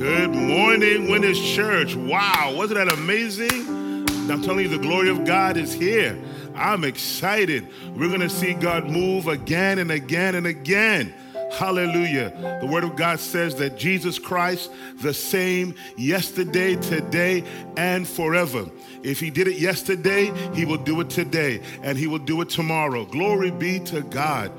Good morning, Winners Church. Wow, wasn't that amazing? I'm telling you, the glory of God is here. I'm excited. We're going to see God move again and again and again. Hallelujah. The Word of God says that Jesus Christ, the same yesterday, today, and forever. If He did it yesterday, He will do it today, and He will do it tomorrow. Glory be to God.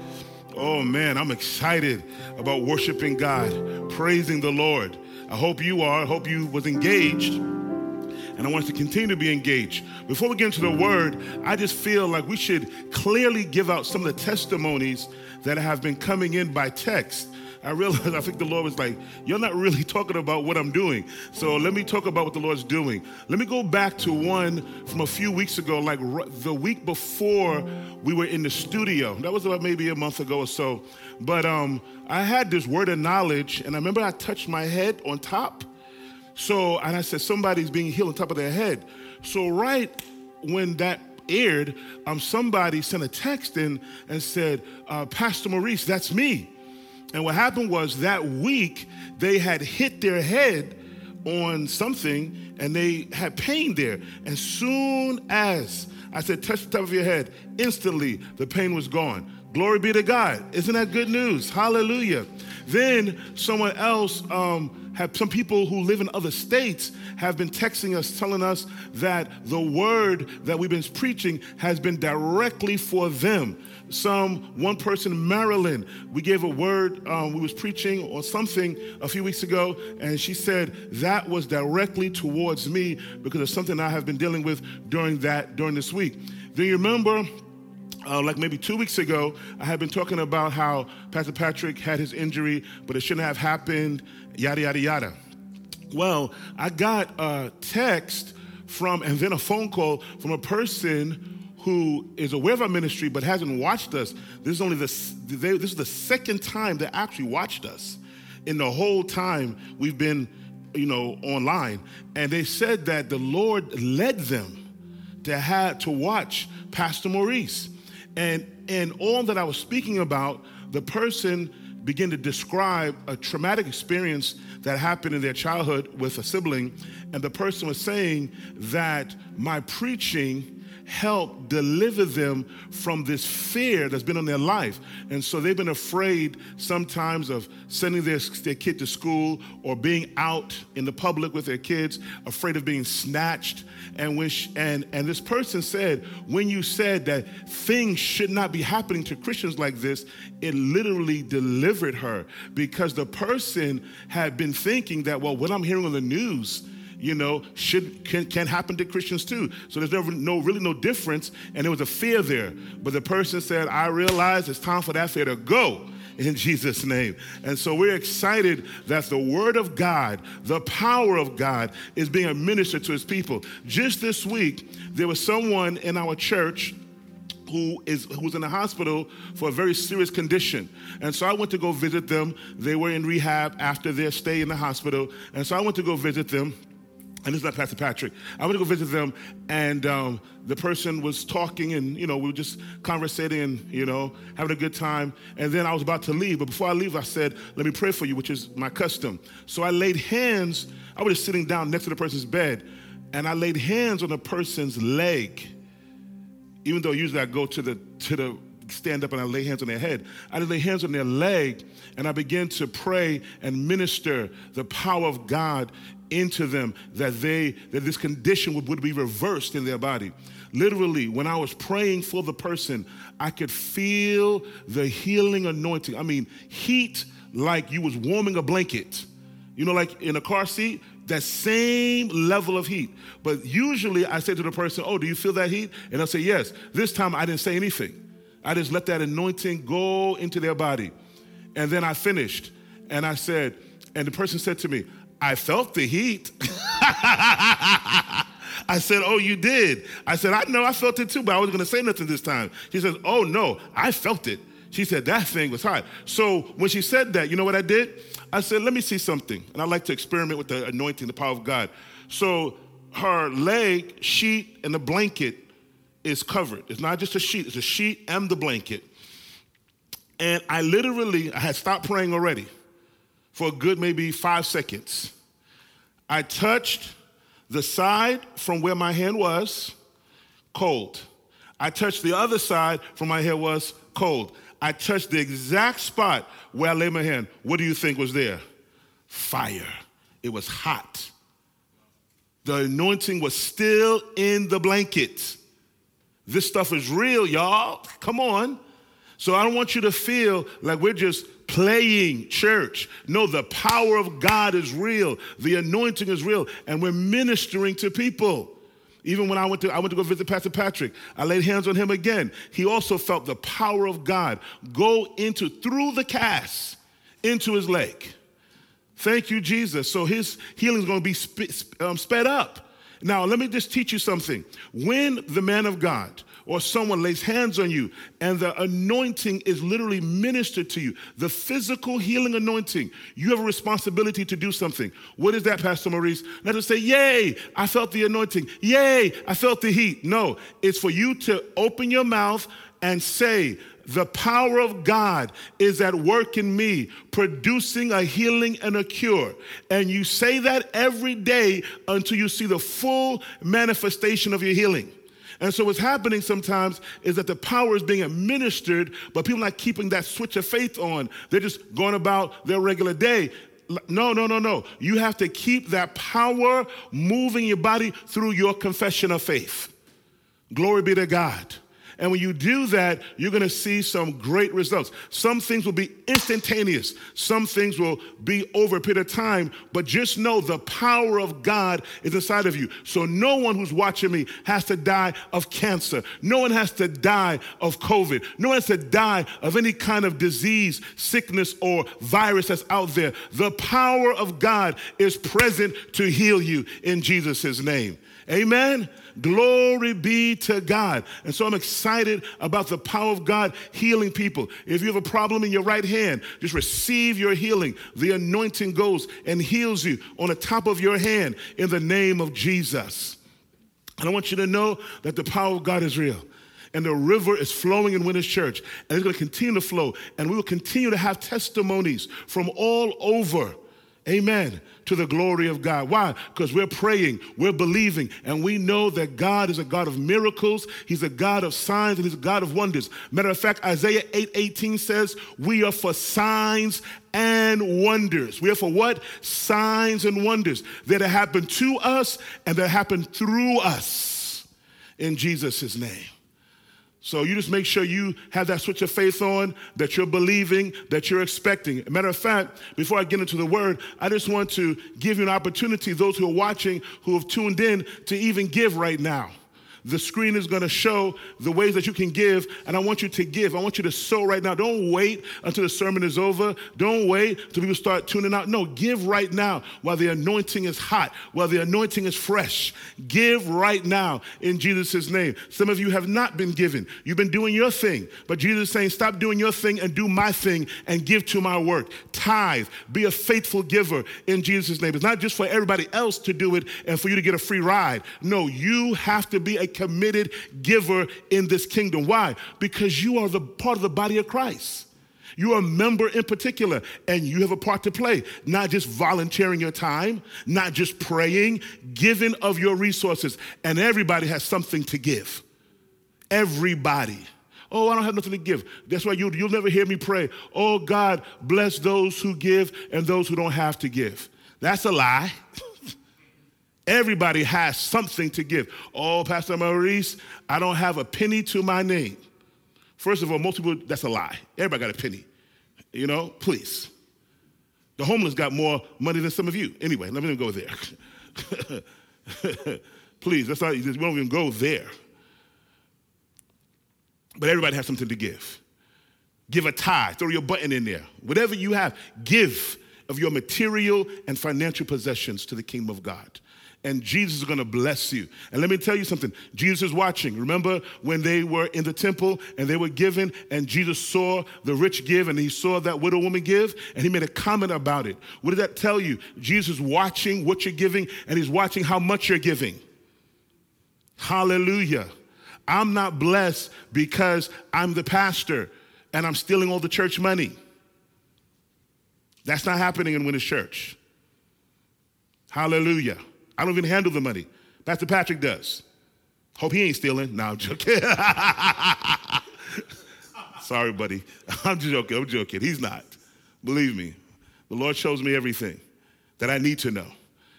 Oh man, I'm excited about worshiping God, praising the Lord. I hope you are. I hope you was engaged. And I want us to continue to be engaged. Before we get into the word, I just feel like we should clearly give out some of the testimonies that have been coming in by text. I realized, I think the Lord was like, You're not really talking about what I'm doing. So let me talk about what the Lord's doing. Let me go back to one from a few weeks ago, like the week before we were in the studio. That was about maybe a month ago or so. But um, I had this word of knowledge, and I remember I touched my head on top. So, and I said, Somebody's being healed on top of their head. So, right when that aired, um, somebody sent a text in and said, uh, Pastor Maurice, that's me. And what happened was that week they had hit their head on something and they had pain there. And soon as I said, touch the top of your head, instantly the pain was gone. Glory be to God. Isn't that good news? Hallelujah. Then someone else um, had some people who live in other states have been texting us, telling us that the word that we've been preaching has been directly for them. Some one person Maryland, we gave a word. Um, we was preaching or something a few weeks ago, and she said that was directly towards me because of something I have been dealing with during that during this week. Do you remember? Uh, like maybe two weeks ago, I had been talking about how Pastor Patrick had his injury, but it shouldn't have happened, yada, yada, yada. Well, I got a text from, and then a phone call from a person who is aware of our ministry but hasn't watched us. This is only the, this is the second time they actually watched us in the whole time we've been, you know, online. And they said that the Lord led them to have to watch Pastor Maurice. And and all that I was speaking about, the person began to describe a traumatic experience that happened in their childhood with a sibling. And the person was saying that my preaching help deliver them from this fear that's been on their life. And so they've been afraid sometimes of sending their, their kid to school or being out in the public with their kids, afraid of being snatched. And, when and, and this person said, when you said that things should not be happening to Christians like this, it literally delivered her because the person had been thinking that, well, what I'm hearing on the news, you know, should can, can happen to Christians too. So there's never, no really no difference, and there was a fear there. But the person said, "I realize it's time for that fear to go." in Jesus' name. And so we're excited that the Word of God, the power of God, is being administered to His people. Just this week, there was someone in our church who is who was in the hospital for a very serious condition. And so I went to go visit them. They were in rehab after their stay in the hospital. And so I went to go visit them and this is not Pastor Patrick. I went to go visit them, and um, the person was talking, and you know, we were just conversating, and you know, having a good time. And then I was about to leave, but before I leave, I said, "Let me pray for you," which is my custom. So I laid hands. I was just sitting down next to the person's bed, and I laid hands on the person's leg. Even though usually I go to the to the stand up and I lay hands on their head. I lay hands on their leg and I began to pray and minister the power of God into them that they that this condition would, would be reversed in their body. Literally when i was praying for the person i could feel the healing anointing. I mean heat like you was warming a blanket. You know like in a car seat that same level of heat. But usually i say to the person oh do you feel that heat? And they'll say yes. This time i didn't say anything. I just let that anointing go into their body. And then i finished and i said and the person said to me I felt the heat. I said, Oh, you did? I said, I know I felt it too, but I wasn't going to say nothing this time. She says, Oh, no, I felt it. She said, That thing was hot. So when she said that, you know what I did? I said, Let me see something. And I like to experiment with the anointing, the power of God. So her leg, sheet, and the blanket is covered. It's not just a sheet, it's a sheet and the blanket. And I literally, I had stopped praying already for a good maybe five seconds. I touched the side from where my hand was, cold. I touched the other side from my hair was cold. I touched the exact spot where I laid my hand. What do you think was there? Fire. It was hot. The anointing was still in the blanket. This stuff is real, y'all. Come on. So I don't want you to feel like we're just playing church. No, the power of God is real. The anointing is real, and we're ministering to people. Even when I went to I went to go visit Pastor Patrick, I laid hands on him again. He also felt the power of God go into through the cast into his leg. Thank you, Jesus. So his healing is going to be um, sped up. Now, let me just teach you something. When the man of God or someone lays hands on you and the anointing is literally ministered to you, the physical healing anointing, you have a responsibility to do something. What is that, Pastor Maurice? Not to say, Yay, I felt the anointing. Yay, I felt the heat. No, it's for you to open your mouth and say, the power of God is at work in me, producing a healing and a cure. And you say that every day until you see the full manifestation of your healing. And so what's happening sometimes is that the power is being administered, but people not keeping that switch of faith on. They're just going about their regular day. No, no, no, no. You have to keep that power moving your body through your confession of faith. Glory be to God. And when you do that, you're going to see some great results. Some things will be instantaneous, some things will be over a period of time, but just know the power of God is inside of you. So no one who's watching me has to die of cancer. No one has to die of COVID. No one has to die of any kind of disease, sickness, or virus that's out there. The power of God is present to heal you in Jesus' name. Amen. Glory be to God. And so I'm excited about the power of God healing people. If you have a problem in your right hand, just receive your healing. The anointing goes and heals you on the top of your hand in the name of Jesus. And I want you to know that the power of God is real and the river is flowing in Winners Church, and it's going to continue to flow, and we will continue to have testimonies from all over Amen. To the glory of God. Why? Because we're praying, we're believing, and we know that God is a God of miracles. He's a God of signs, and He's a God of wonders. Matter of fact, Isaiah 8 18 says, We are for signs and wonders. We are for what? Signs and wonders that happen to us and that happen through us in Jesus' name. So you just make sure you have that switch of faith on, that you're believing, that you're expecting. Matter of fact, before I get into the word, I just want to give you an opportunity, those who are watching, who have tuned in, to even give right now. The screen is going to show the ways that you can give, and I want you to give. I want you to sow right now. Don't wait until the sermon is over. Don't wait until people start tuning out. No, give right now while the anointing is hot, while the anointing is fresh. Give right now in Jesus' name. Some of you have not been given. You've been doing your thing, but Jesus is saying, stop doing your thing and do my thing and give to my work. Tithe. Be a faithful giver in Jesus' name. It's not just for everybody else to do it and for you to get a free ride. No, you have to be a committed giver in this kingdom. Why? Because you are the part of the body of Christ. You are a member in particular, and you have a part to play. Not just volunteering your time, not just praying, giving of your resources. And everybody has something to give. Everybody. Oh, I don't have nothing to give. That's why you, you'll never hear me pray, Oh, God, bless those who give and those who don't have to give. That's a lie. Everybody has something to give. Oh, Pastor Maurice, I don't have a penny to my name. First of all, most people, that's a lie. Everybody got a penny. You know, please. The homeless got more money than some of you. Anyway, let me go there. please, that's not, we don't even go there. But everybody has something to give. Give a tithe, throw your button in there. Whatever you have, give of your material and financial possessions to the kingdom of God and Jesus is going to bless you. And let me tell you something Jesus is watching. Remember when they were in the temple and they were giving, and Jesus saw the rich give and he saw that widow woman give, and he made a comment about it. What did that tell you? Jesus is watching what you're giving and he's watching how much you're giving. Hallelujah. I'm not blessed because I'm the pastor and I'm stealing all the church money. That's not happening in Winners Church. Hallelujah. I don't even handle the money. Pastor Patrick does. Hope he ain't stealing. No, I'm joking. Sorry, buddy. I'm joking. I'm joking. He's not. Believe me. The Lord shows me everything that I need to know,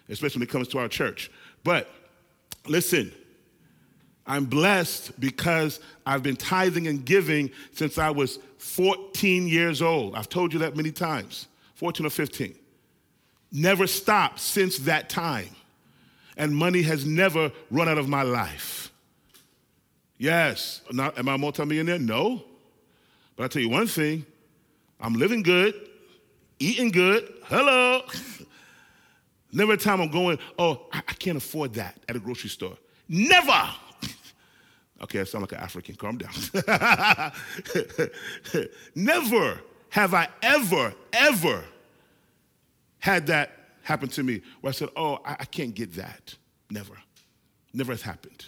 especially when it comes to our church. But listen, I'm blessed because I've been tithing and giving since I was 14 years old. I've told you that many times 14 or 15. Never stopped since that time. And money has never run out of my life. Yes. Am I a multimillionaire? No. But I'll tell you one thing I'm living good, eating good. Hello. Never a time I'm going, oh, I, I can't afford that at a grocery store. Never. okay, I sound like an African. Calm down. Never have I ever, ever had that happen to me where I said, oh, I, I can't get that. Never. Never has happened.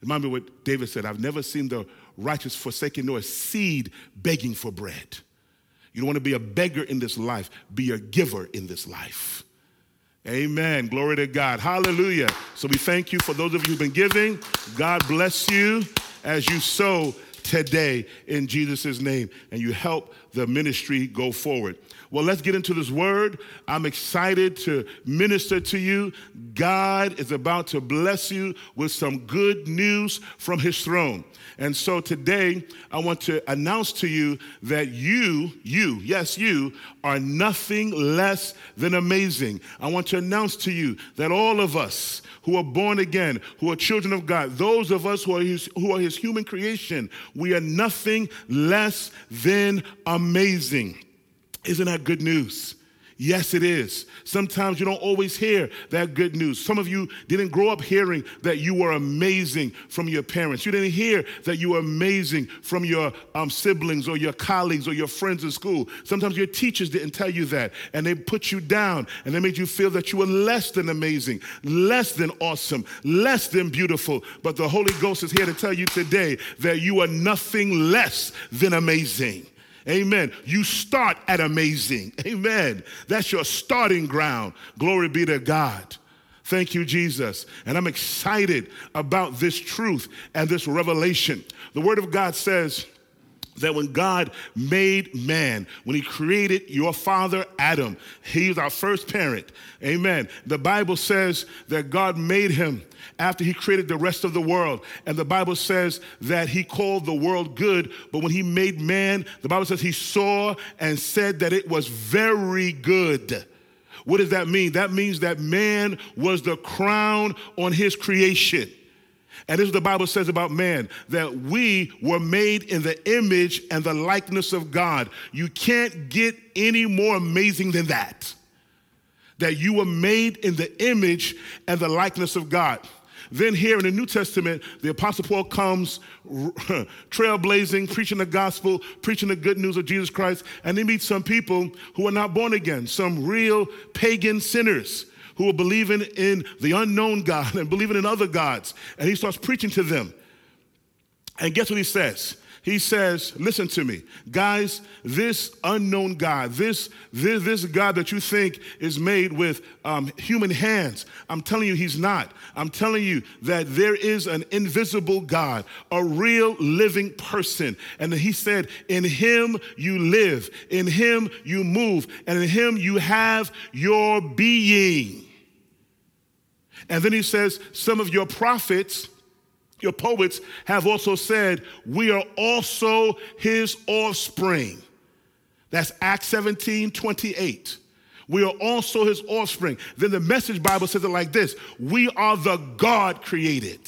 Remind me what David said I've never seen the righteous forsaken nor a seed begging for bread. You don't want to be a beggar in this life, be a giver in this life. Amen. Glory to God. Hallelujah. So we thank you for those of you who've been giving. God bless you as you sow today in Jesus' name and you help the ministry go forward. Well, let's get into this word. I'm excited to minister to you. God is about to bless you with some good news from his throne. And so today, I want to announce to you that you, you, yes, you, are nothing less than amazing. I want to announce to you that all of us who are born again, who are children of God, those of us who are his, who are his human creation, we are nothing less than amazing. Isn't that good news? Yes, it is. Sometimes you don't always hear that good news. Some of you didn't grow up hearing that you were amazing from your parents. You didn't hear that you were amazing from your um, siblings or your colleagues or your friends in school. Sometimes your teachers didn't tell you that and they put you down and they made you feel that you were less than amazing, less than awesome, less than beautiful. But the Holy Ghost is here to tell you today that you are nothing less than amazing. Amen. You start at amazing. Amen. That's your starting ground. Glory be to God. Thank you, Jesus. And I'm excited about this truth and this revelation. The Word of God says, that when God made man, when he created your father Adam, he's our first parent. Amen. The Bible says that God made him after he created the rest of the world. And the Bible says that he called the world good, but when he made man, the Bible says he saw and said that it was very good. What does that mean? That means that man was the crown on his creation. And this is what the Bible says about man that we were made in the image and the likeness of God. You can't get any more amazing than that. That you were made in the image and the likeness of God. Then, here in the New Testament, the Apostle Paul comes trailblazing, preaching the gospel, preaching the good news of Jesus Christ, and he meets some people who are not born again, some real pagan sinners who are believing in the unknown God and believing in other gods. And he starts preaching to them. And guess what he says? He says, listen to me, guys, this unknown God, this, this, this God that you think is made with um, human hands, I'm telling you, he's not. I'm telling you that there is an invisible God, a real living person. And he said, in him you live, in him you move, and in him you have your being. And then he says, Some of your prophets, your poets, have also said, We are also his offspring. That's Acts 17 28. We are also his offspring. Then the message Bible says it like this We are the God created.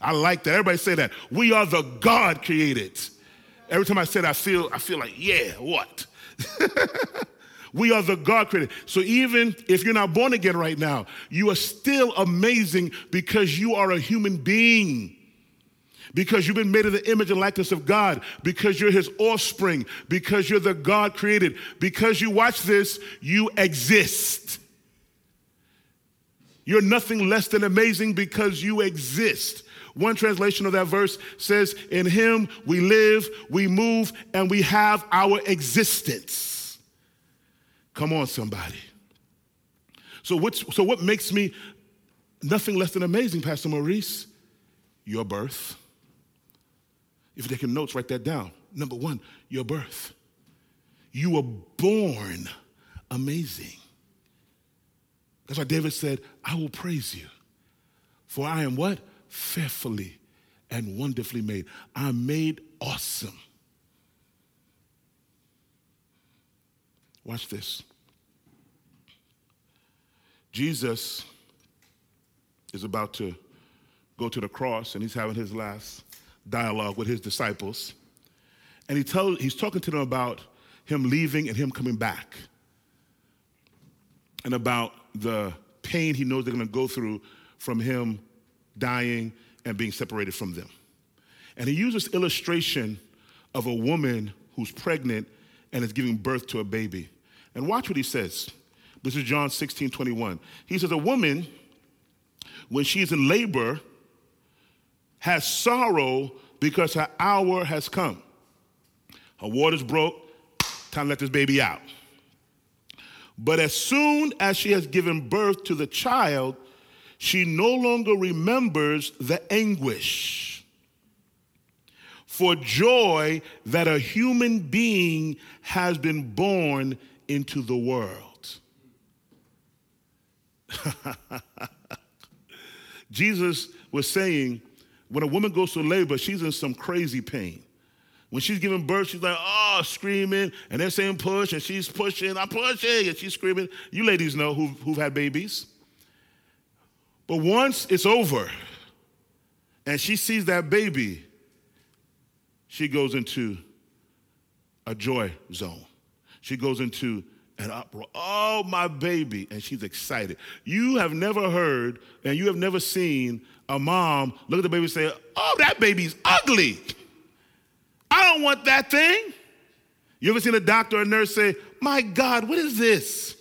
I like that. Everybody say that. We are the God created. Every time I say that, I feel, I feel like, yeah, what? We are the God created. So even if you're not born again right now, you are still amazing because you are a human being. Because you've been made in the image and likeness of God, because you're his offspring, because you're the God created, because you watch this, you exist. You're nothing less than amazing because you exist. One translation of that verse says, In him we live, we move, and we have our existence. Come on, somebody. So, what's, so what makes me nothing less than amazing, Pastor Maurice? Your birth. If you're taking notes, write that down. Number one, your birth. You were born amazing. That's why David said, I will praise you. For I am what? Fearfully and wonderfully made. I'm made awesome. Watch this. Jesus is about to go to the cross and he's having his last dialogue with his disciples. And he tells, he's talking to them about him leaving and him coming back. And about the pain he knows they're going to go through from him dying and being separated from them. And he uses illustration of a woman who's pregnant and is giving birth to a baby. And watch what he says. This is John 16, 21. He says, A woman, when she's in labor, has sorrow because her hour has come. Her water's broke, time to let this baby out. But as soon as she has given birth to the child, she no longer remembers the anguish for joy that a human being has been born into the world. Jesus was saying, when a woman goes to labor, she's in some crazy pain. When she's giving birth, she's like, oh, screaming, and they're saying push, and she's pushing, I'm pushing, and she's screaming. You ladies know who've, who've had babies. But once it's over and she sees that baby, she goes into a joy zone. She goes into an uproar. Oh, my baby. And she's excited. You have never heard and you have never seen a mom look at the baby and say, Oh, that baby's ugly. I don't want that thing. You ever seen a doctor or a nurse say, My God, what is this?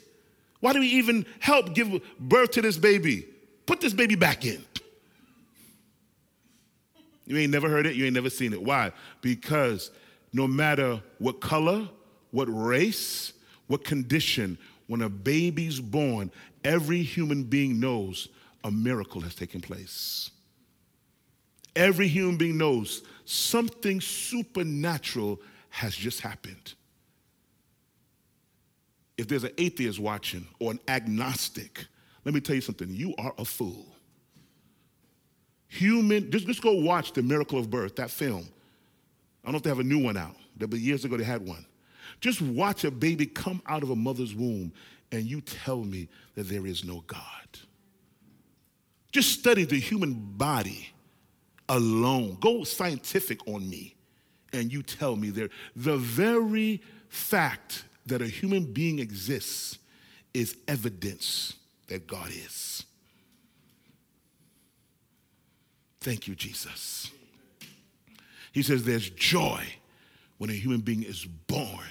Why do we even help give birth to this baby? Put this baby back in. You ain't never heard it, you ain't never seen it. Why? Because no matter what color, what race, what condition, when a baby's born, every human being knows a miracle has taken place. Every human being knows something supernatural has just happened. If there's an atheist watching or an agnostic, let me tell you something. You are a fool. Human, just, just go watch The Miracle of Birth, that film. I don't know if they have a new one out, but years ago they had one. Just watch a baby come out of a mother's womb and you tell me that there is no God. Just study the human body alone. Go scientific on me and you tell me there. The very fact that a human being exists is evidence that God is. Thank you, Jesus. He says there's joy when a human being is born.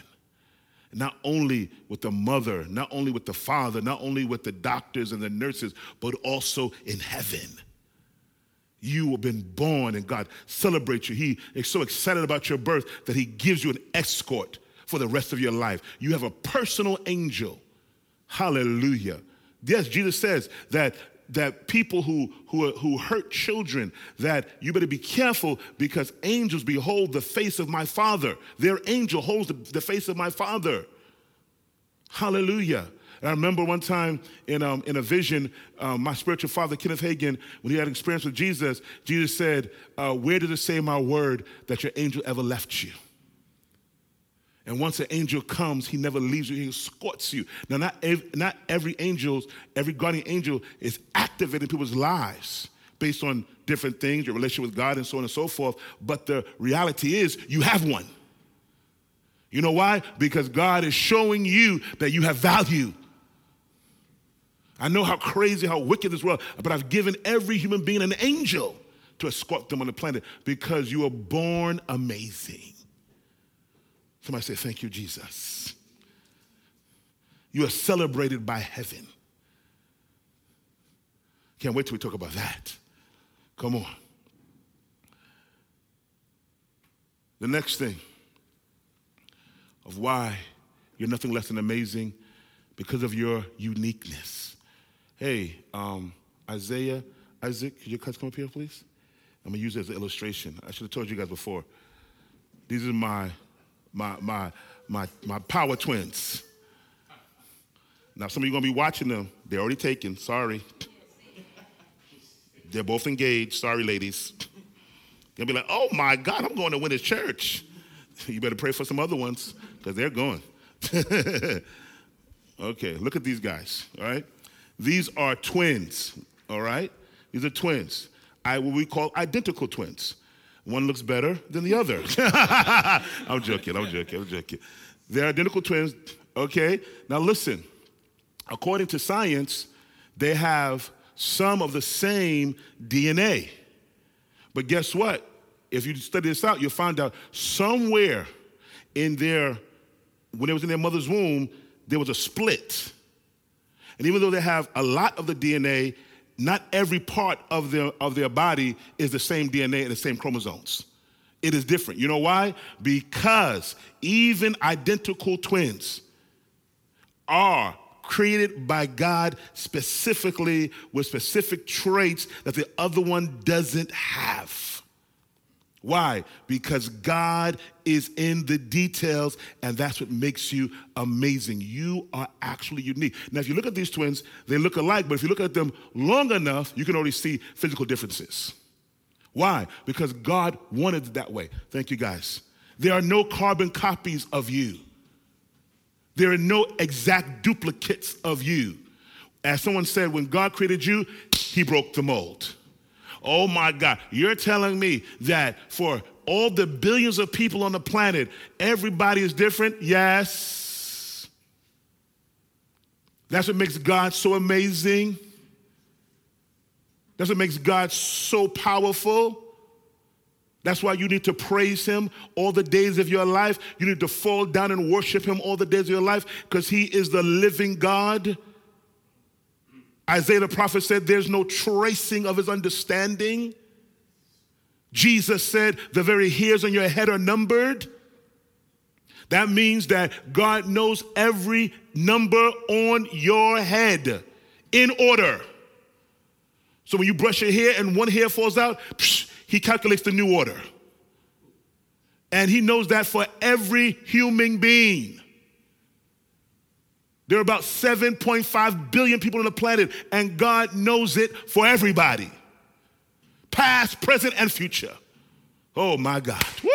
Not only with the mother, not only with the father, not only with the doctors and the nurses, but also in heaven. You have been born and God celebrates you. He is so excited about your birth that He gives you an escort for the rest of your life. You have a personal angel. Hallelujah. Yes, Jesus says that that people who, who, who hurt children, that you better be careful because angels behold the face of my Father. Their angel holds the, the face of my Father. Hallelujah. And I remember one time in, um, in a vision, um, my spiritual father, Kenneth Hagin, when he had an experience with Jesus, Jesus said, uh, Where did it say my word that your angel ever left you? And once an angel comes, he never leaves you, he escorts you. Now, not, ev- not every angel, every guardian angel is activating people's lives based on different things, your relationship with God and so on and so forth. But the reality is, you have one. You know why? Because God is showing you that you have value. I know how crazy, how wicked this world, but I've given every human being an angel to escort them on the planet because you were born amazing. Somebody say, Thank you, Jesus. You are celebrated by heaven. Can't wait till we talk about that. Come on. The next thing of why you're nothing less than amazing because of your uniqueness. Hey, um, Isaiah, Isaac, could your guys come up here, please? I'm gonna use it as an illustration. I should have told you guys before. These are my my my my my power twins. Now some of you are gonna be watching them. They're already taken. Sorry. They're both engaged. Sorry, ladies. You'll be like, oh my God, I'm going to Winners Church. You better pray for some other ones because they're going. okay, look at these guys, all right? These are twins, all right? These are twins. I what we call identical twins. One looks better than the other. I'm joking, I'm joking, I'm joking. They're identical twins, okay? Now listen, according to science, they have some of the same DNA. But guess what? If you study this out, you'll find out somewhere in their, when it was in their mother's womb, there was a split. And even though they have a lot of the DNA, not every part of their, of their body is the same DNA and the same chromosomes. It is different. You know why? Because even identical twins are created by God specifically with specific traits that the other one doesn't have. Why? Because God is in the details, and that's what makes you amazing. You are actually unique. Now, if you look at these twins, they look alike, but if you look at them long enough, you can already see physical differences. Why? Because God wanted it that way. Thank you, guys. There are no carbon copies of you. There are no exact duplicates of you. As someone said, when God created you, he broke the mold. Oh my God, you're telling me that for all the billions of people on the planet, everybody is different? Yes. That's what makes God so amazing. That's what makes God so powerful. That's why you need to praise him all the days of your life. You need to fall down and worship him all the days of your life because he is the living God. Isaiah the prophet said, There's no tracing of his understanding. Jesus said, The very hairs on your head are numbered. That means that God knows every number on your head in order. So when you brush your hair and one hair falls out, psh, he calculates the new order. And he knows that for every human being. There are about 7.5 billion people on the planet, and God knows it for everybody past, present, and future. Oh my God. Woo!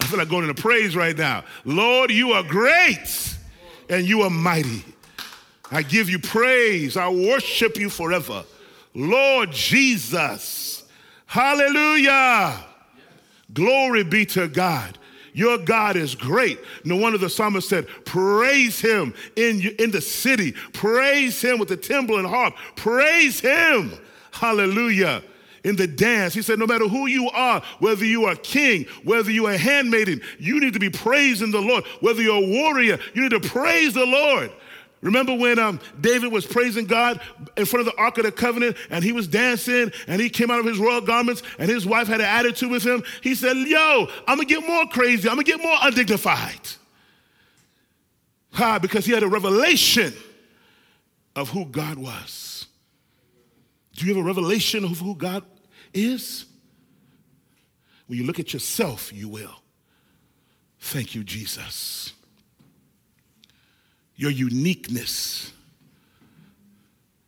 I feel like going into praise right now. Lord, you are great and you are mighty. I give you praise. I worship you forever. Lord Jesus. Hallelujah. Glory be to God. Your God is great. No wonder the psalmist said, Praise him in, in the city. Praise him with the timbrel and harp. Praise him. Hallelujah. In the dance, he said, No matter who you are, whether you are king, whether you are handmaiden, you need to be praising the Lord. Whether you're a warrior, you need to praise the Lord. Remember when um, David was praising God in front of the Ark of the Covenant and he was dancing and he came out of his royal garments and his wife had an attitude with him? He said, Yo, I'm gonna get more crazy, I'm gonna get more undignified. How? Because he had a revelation of who God was. Do you have a revelation of who God is? When you look at yourself, you will. Thank you, Jesus your uniqueness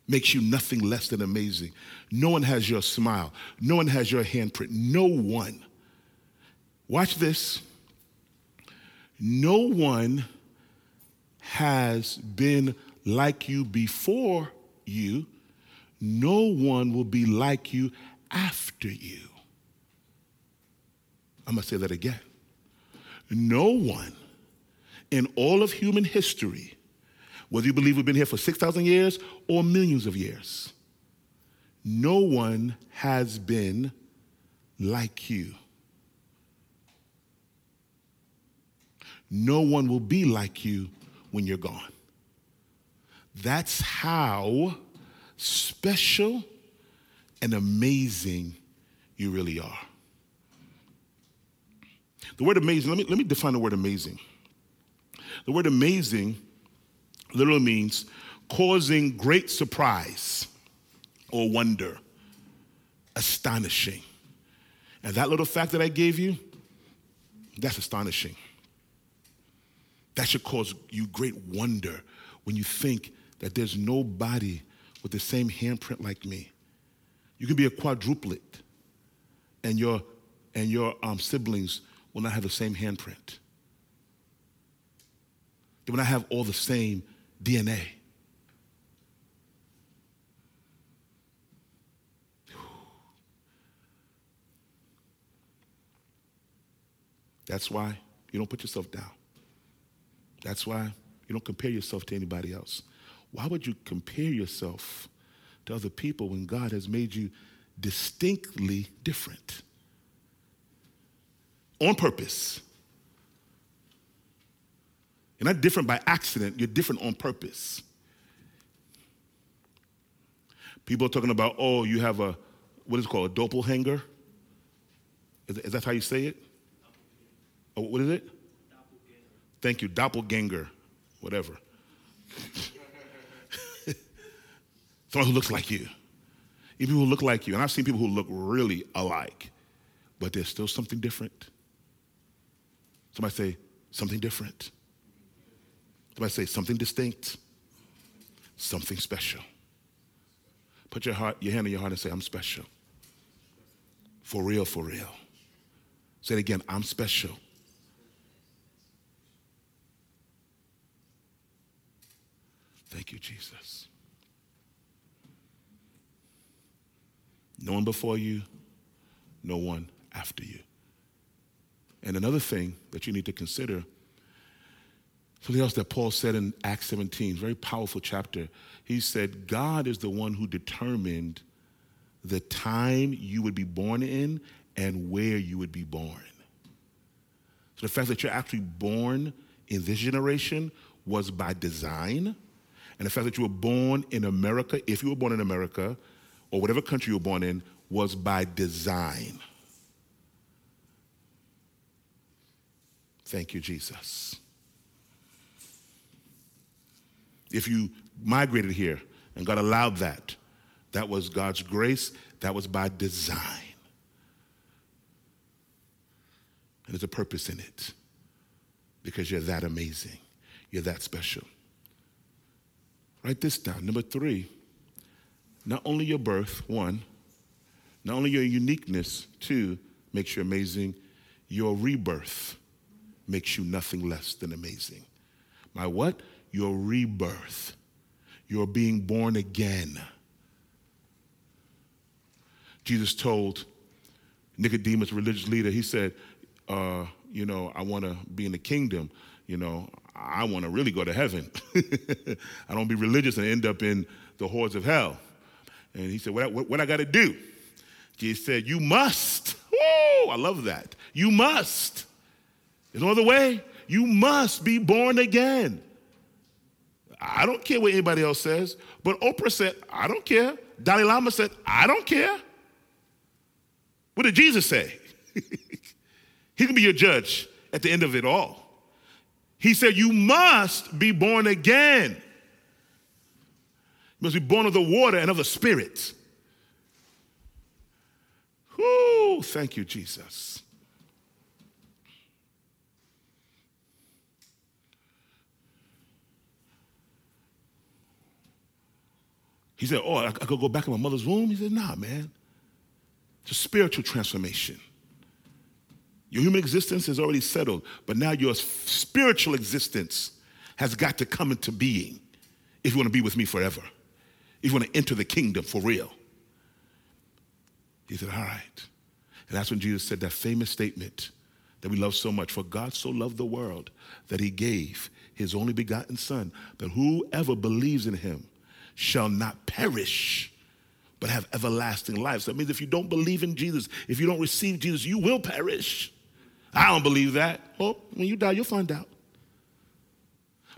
makes you nothing less than amazing. No one has your smile, no one has your handprint. No one. Watch this. No one has been like you before you, no one will be like you after you. I'm going to say that again. No one in all of human history whether you believe we've been here for 6,000 years or millions of years. No one has been like you. No one will be like you when you're gone. That's how special and amazing you really are. The word amazing, let me, let me define the word amazing. The word amazing literally means causing great surprise. or wonder. Astonishing. And that little fact that I gave you, that's astonishing. That should cause you great wonder when you think that there's nobody with the same handprint like me. You can be a quadruplet, and your and your um, siblings will not have the same handprint. They will not have all the same DNA. That's why you don't put yourself down. That's why you don't compare yourself to anybody else. Why would you compare yourself to other people when God has made you distinctly different? On purpose. You're not different by accident, you're different on purpose. People are talking about, oh, you have a, what is it called, a doppelganger? Is, is that how you say it? Oh, what is it? Thank you, doppelganger, whatever. Someone who looks like you. Even people who look like you. And I've seen people who look really alike, but there's still something different. Somebody say, something different. Somebody say, something distinct, something special. Put your, heart, your hand on your heart and say, I'm special. For real, for real. Say it again, I'm special. Thank you, Jesus. No one before you, no one after you. And another thing that you need to consider something else that Paul said in Acts 17, very powerful chapter. He said, God is the one who determined the time you would be born in and where you would be born. So the fact that you're actually born in this generation was by design and the fact that you were born in America, if you were born in America, or whatever country you were born in, was by design. Thank you, Jesus. If you migrated here and God allowed that, that was God's grace, that was by design. And there's a purpose in it because you're that amazing, you're that special. Write this down. Number three, not only your birth, one, not only your uniqueness, two, makes you amazing, your rebirth makes you nothing less than amazing. My what? Your rebirth. You're being born again. Jesus told Nicodemus, religious leader, he said, uh, you know, I want to be in the kingdom. You know, I want to really go to heaven. I don't be religious and end up in the hordes of hell. And he said, What, what, what I got to do? Jesus said, You must. Oh, I love that. You must. There's no other way. You must be born again. I don't care what anybody else says, but Oprah said, I don't care. Dalai Lama said, I don't care. What did Jesus say? he can be your judge at the end of it all. He said, You must be born again. You must be born of the water and of the Spirit. Whoo, thank you, Jesus. He said, Oh, I, could go back in my mother's womb? He said, Nah, man. It's a spiritual transformation. Your human existence is already settled, but now your spiritual existence has got to come into being if you want to be with me forever, if you want to enter the kingdom for real. He said, All right. And that's when Jesus said that famous statement that we love so much For God so loved the world that he gave his only begotten Son, that whoever believes in him shall not perish, but have everlasting life. So that means if you don't believe in Jesus, if you don't receive Jesus, you will perish. I don't believe that. Well, when you die, you'll find out.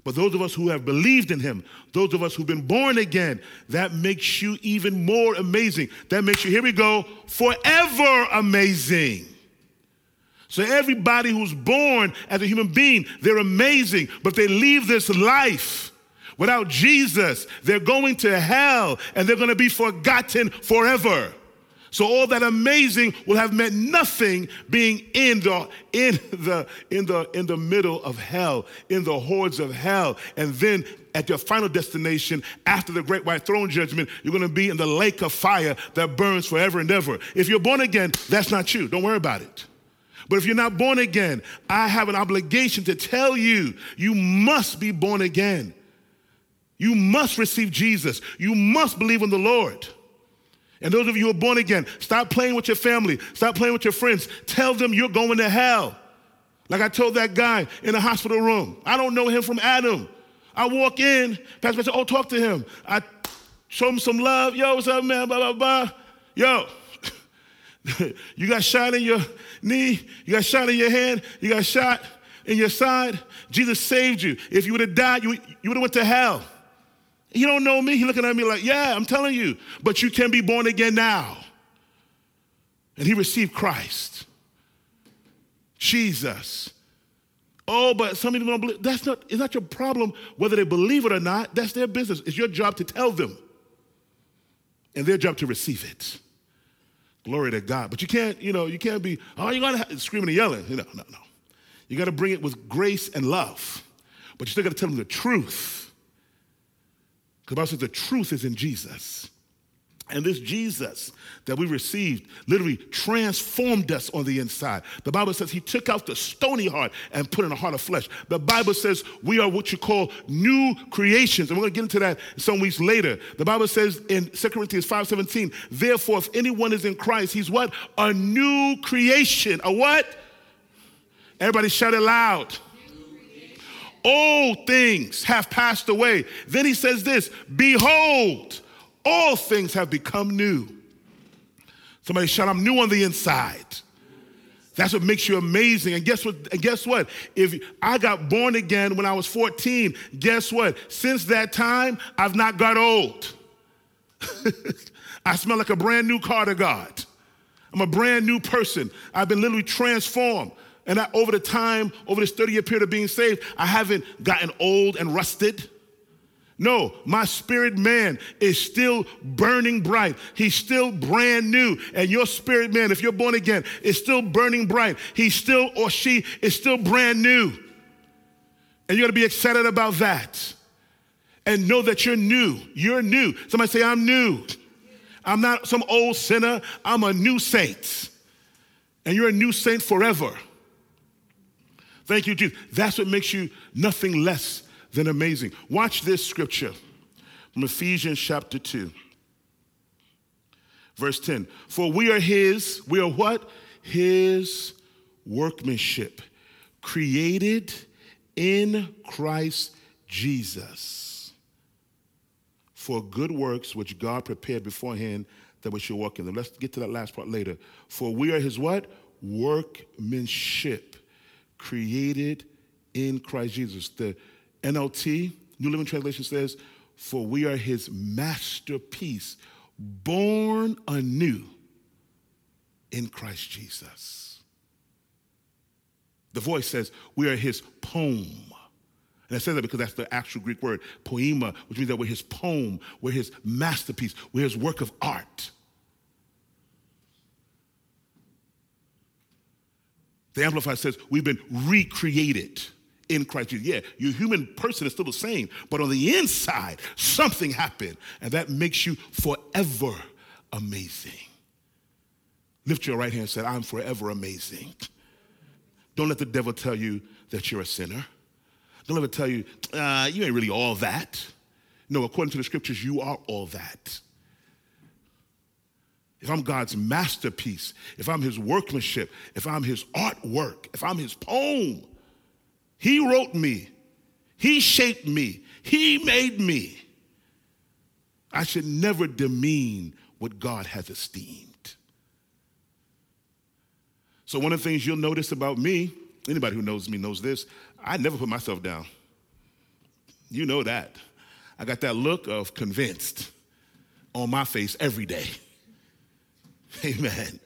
But those of us who have believed in him, those of us who've been born again, that makes you even more amazing. That makes you, here we go, forever amazing. So everybody who's born as a human being, they're amazing, but they leave this life Without Jesus, they're going to hell and they're going to be forgotten forever. So all that amazing will have meant nothing being in the in the in the in the middle of hell, in the hordes of hell, and then at your final destination after the great white throne judgment, you're going to be in the lake of fire that burns forever and ever. If you're born again, that's not you. Don't worry about it. But if you're not born again, I have an obligation to tell you, you must be born again. You must receive Jesus. You must believe in the Lord. And those of you who are born again, stop playing with your family, stop playing with your friends. Tell them you're going to hell. Like I told that guy in the hospital room, I don't know him from Adam. I walk in, Pastor said, Oh, talk to him. I show him some love. Yo, what's up, man? Blah, blah, blah. Yo, you got shot in your knee, you got shot in your hand, you got shot in your side. Jesus saved you. If you would have died, you, you would have went to hell. You don't know me. He looking at me like, yeah, I'm telling you. But you can be born again now. And he received Christ. Jesus. Oh, but some people don't believe. That's not, it's not your problem whether they believe it or not. That's their business. It's your job to tell them. And their job to receive it. Glory to God. But you can't, you know, you can't be, oh, you gotta screaming and yelling. Know, no, no. You gotta bring it with grace and love. But you still gotta tell them the truth. The Bible says the truth is in Jesus. And this Jesus that we received literally transformed us on the inside. The Bible says he took out the stony heart and put in a heart of flesh. The Bible says we are what you call new creations. And we're going to get into that some weeks later. The Bible says in 2 Corinthians 5:17, therefore, if anyone is in Christ, he's what? A new creation. A what? Everybody shout it loud all things have passed away. Then he says this Behold, all things have become new. Somebody shout, I'm new on the inside. That's what makes you amazing. And guess what? And guess what? If I got born again when I was 14, guess what? Since that time, I've not got old. I smell like a brand new car to God. I'm a brand new person. I've been literally transformed. And I, over the time, over this 30 year period of being saved, I haven't gotten old and rusted. No, my spirit man is still burning bright. He's still brand new. And your spirit man, if you're born again, is still burning bright. He's still or she is still brand new. And you got to be excited about that. And know that you're new. You're new. Somebody say, I'm new. I'm not some old sinner. I'm a new saint. And you're a new saint forever. Thank you, Jesus. That's what makes you nothing less than amazing. Watch this scripture from Ephesians chapter 2, verse 10. For we are his, we are what? His workmanship, created in Christ Jesus for good works which God prepared beforehand that we should walk in them. Let's get to that last part later. For we are his what? Workmanship created in Christ Jesus. The NLT, New Living Translation says, For we are his masterpiece, born anew in Christ Jesus. The voice says, We are his poem. And I say that because that's the actual Greek word, poema, which means that we're his poem, we're his masterpiece, we're his work of art. The Amplified says we've been recreated in Christ Jesus. Yeah, your human person is still the same, but on the inside, something happened, and that makes you forever amazing. Lift your right hand and say, I'm forever amazing. Don't let the devil tell you that you're a sinner. Don't let him tell you, uh, you ain't really all that. No, according to the scriptures, you are all that if I'm God's masterpiece, if I'm his workmanship, if I'm his artwork, if I'm his poem, he wrote me, he shaped me, he made me. I should never demean what God has esteemed. So, one of the things you'll notice about me, anybody who knows me knows this, I never put myself down. You know that. I got that look of convinced on my face every day. Amen.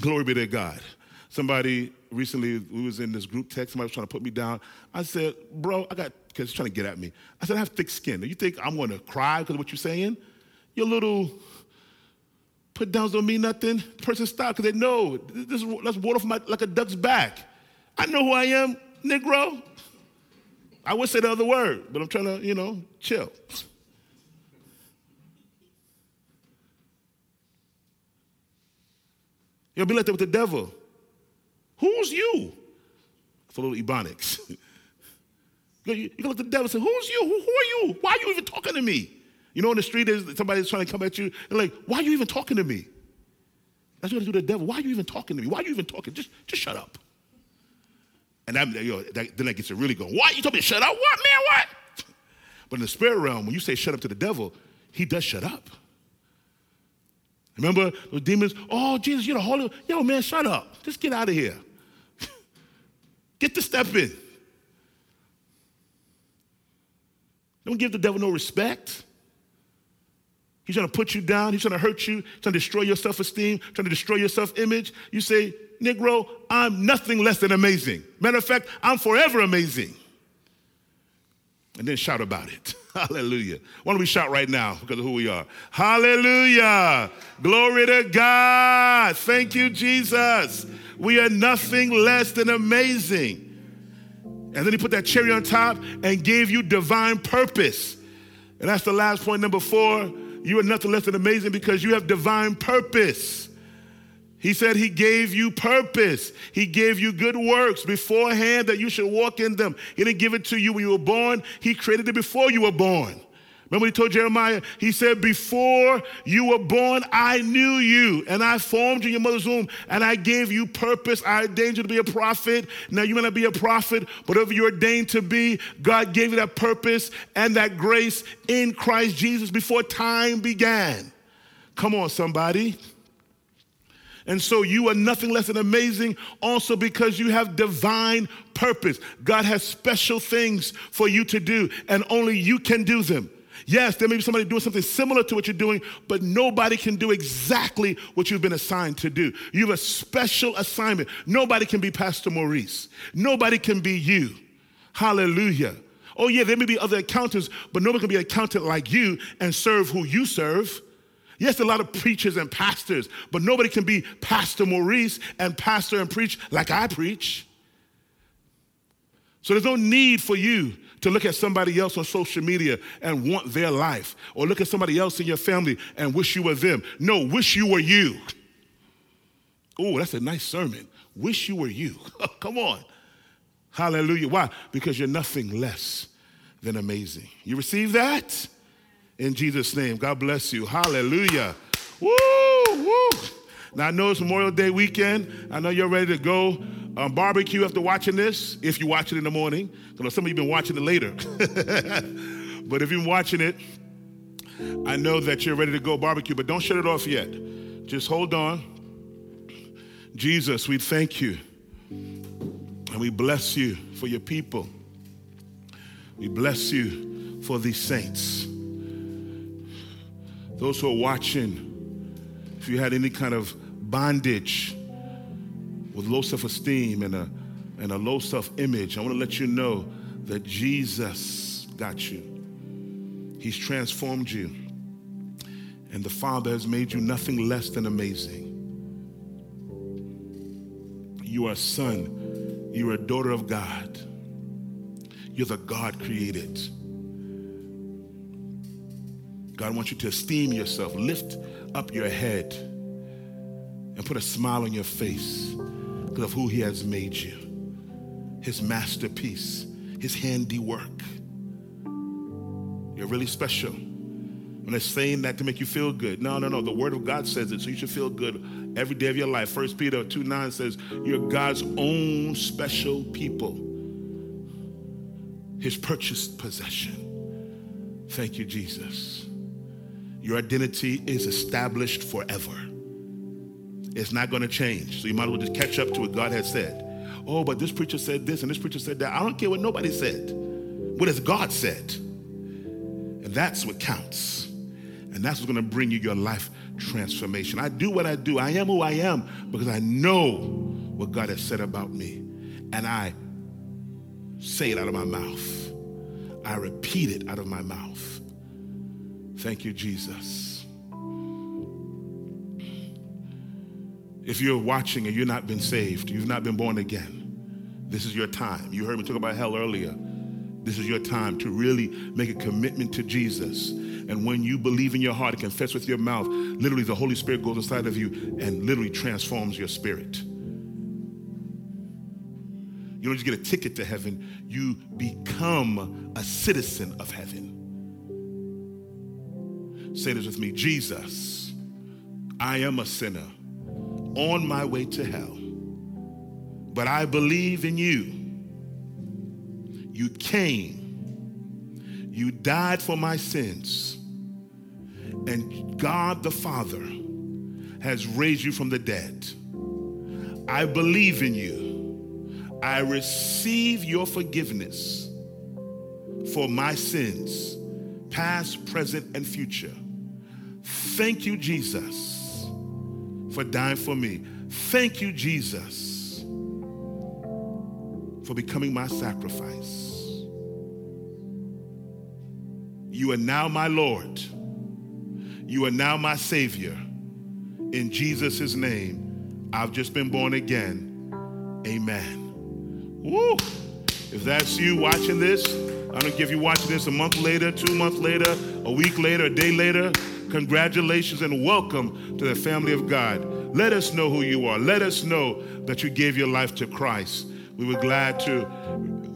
Glory be to God. Somebody recently, we was in this group text, somebody was trying to put me down. I said, bro, I got because he's trying to get at me. I said, I have thick skin. Do you think I'm going to cry because of what you're saying? Your little put downs don't mean nothing. The person stopped because they know this, that's water from my, like a duck's back. I know who I am, Negro. I would say the other word, but I'm trying to, you know, chill. You'll be left that with the devil. Who's you? It's a little ebonics. you can look at the devil and say, Who's you? Who, who, are you? Why are you even talking to me? You know, in the street, there's somebody's trying to come at you. They're like, Why are you even talking to me? That's what I do to the devil. Why are you even talking to me? Why are you even talking? Just, just shut up. And that, you know, that, then that gets it really going. Why you told me to shut up? What, man? What? But in the spirit realm, when you say shut up to the devil, he does shut up. Remember those demons? Oh, Jesus, you're the Holy. Yo, man, shut up. Just get out of here. get to step in. Don't give the devil no respect. He's trying to put you down. He's trying to hurt you, He's trying to destroy your self esteem, trying to destroy your self image. You say, Negro, I'm nothing less than amazing. Matter of fact, I'm forever amazing. And then shout about it. Hallelujah. Why don't we shout right now because of who we are? Hallelujah. Glory to God. Thank you, Jesus. We are nothing less than amazing. And then he put that cherry on top and gave you divine purpose. And that's the last point, number four. You are nothing less than amazing because you have divine purpose. He said he gave you purpose. He gave you good works beforehand that you should walk in them. He didn't give it to you when you were born, He created it before you were born. Remember he told Jeremiah, he said, Before you were born, I knew you, and I formed you in your mother's womb, and I gave you purpose. I ordained you to be a prophet. Now you may not be a prophet, but whatever you're ordained to be, God gave you that purpose and that grace in Christ Jesus before time began. Come on, somebody. And so you are nothing less than amazing also because you have divine purpose. God has special things for you to do, and only you can do them. Yes, there may be somebody doing something similar to what you're doing, but nobody can do exactly what you've been assigned to do. You have a special assignment. Nobody can be Pastor Maurice. Nobody can be you. Hallelujah. Oh, yeah, there may be other accountants, but nobody can be an accountant like you and serve who you serve. Yes, a lot of preachers and pastors, but nobody can be Pastor Maurice and pastor and preach like I preach. So there's no need for you to look at somebody else on social media and want their life, or look at somebody else in your family and wish you were them. No, wish you were you. Oh, that's a nice sermon. Wish you were you. Come on. Hallelujah. Why? Because you're nothing less than amazing. You receive that? In Jesus' name. God bless you. Hallelujah. Woo, woo. Now, I know it's Memorial Day weekend. I know you're ready to go um, barbecue after watching this, if you watch it in the morning. Because some of you have been watching it later. but if you've been watching it, I know that you're ready to go barbecue, but don't shut it off yet. Just hold on. Jesus, we thank you and we bless you for your people. We bless you for these saints. Those who are watching, if you had any kind of bondage with low self esteem and a, and a low self image, I want to let you know that Jesus got you. He's transformed you. And the Father has made you nothing less than amazing. You are a son, you are a daughter of God. You're the God created. God wants you to esteem yourself, lift up your head, and put a smile on your face because of who He has made you. His masterpiece, His handiwork. You're really special. I'm not saying that to make you feel good. No, no, no. The Word of God says it, so you should feel good every day of your life. First Peter 2 9 says, You're God's own special people, His purchased possession. Thank you, Jesus. Your identity is established forever. It's not going to change. So you might as well just catch up to what God has said. Oh, but this preacher said this and this preacher said that. I don't care what nobody said. What has God said? And that's what counts. And that's what's going to bring you your life transformation. I do what I do. I am who I am because I know what God has said about me. And I say it out of my mouth. I repeat it out of my mouth. Thank you, Jesus. If you're watching and you've not been saved, you've not been born again, this is your time. You heard me talk about hell earlier. This is your time to really make a commitment to Jesus. And when you believe in your heart and confess with your mouth, literally the Holy Spirit goes inside of you and literally transforms your spirit. You don't just get a ticket to heaven, you become a citizen of heaven. Say this with me Jesus, I am a sinner on my way to hell, but I believe in you. You came, you died for my sins, and God the Father has raised you from the dead. I believe in you. I receive your forgiveness for my sins, past, present, and future. Thank you, Jesus, for dying for me. Thank you, Jesus, for becoming my sacrifice. You are now my Lord. You are now my Savior. In Jesus' name, I've just been born again. Amen. Woo! If that's you watching this, I don't give you watching this a month later, two months later, a week later, a day later. Congratulations and welcome to the family of God. Let us know who you are. Let us know that you gave your life to Christ. We were glad to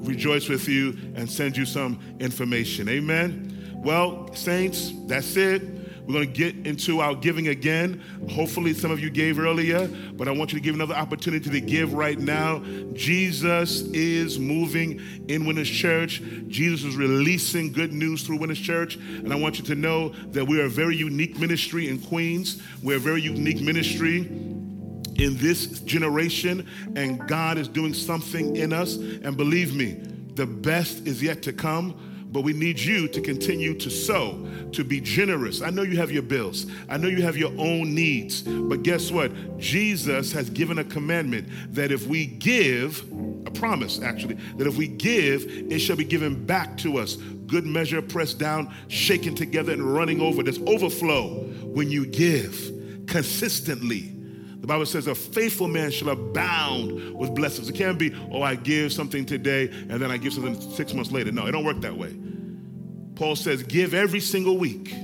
rejoice with you and send you some information. Amen. Well, saints, that's it. We're going to get into our giving again. Hopefully, some of you gave earlier, but I want you to give another opportunity to give right now. Jesus is moving in Winners Church. Jesus is releasing good news through Winners Church. And I want you to know that we are a very unique ministry in Queens. We're a very unique ministry in this generation, and God is doing something in us. And believe me, the best is yet to come. But we need you to continue to sow, to be generous. I know you have your bills. I know you have your own needs. But guess what? Jesus has given a commandment that if we give, a promise actually, that if we give, it shall be given back to us. Good measure, pressed down, shaken together, and running over. There's overflow when you give consistently. The Bible says a faithful man shall abound with blessings. It can't be, oh, I give something today and then I give something six months later. No, it don't work that way. Paul says, give every single week.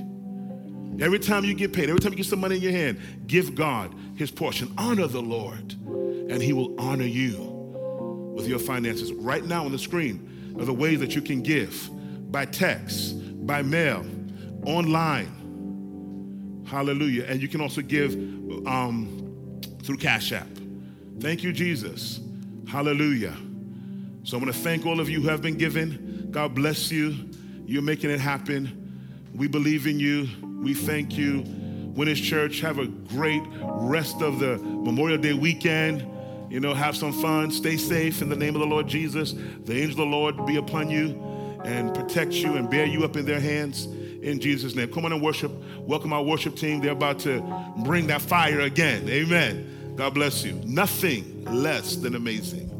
Every time you get paid, every time you get some money in your hand, give God his portion. Honor the Lord, and he will honor you with your finances. Right now on the screen are the ways that you can give by text, by mail, online. Hallelujah. And you can also give um, through Cash App. Thank you, Jesus. Hallelujah. So I want to thank all of you who have been giving. God bless you. You're making it happen. We believe in you. We thank you. Winners Church, have a great rest of the Memorial Day weekend. You know, have some fun. Stay safe in the name of the Lord Jesus. The angel of the Lord be upon you and protect you and bear you up in their hands in Jesus' name. Come on and worship. Welcome our worship team. They're about to bring that fire again. Amen. God bless you. Nothing less than amazing.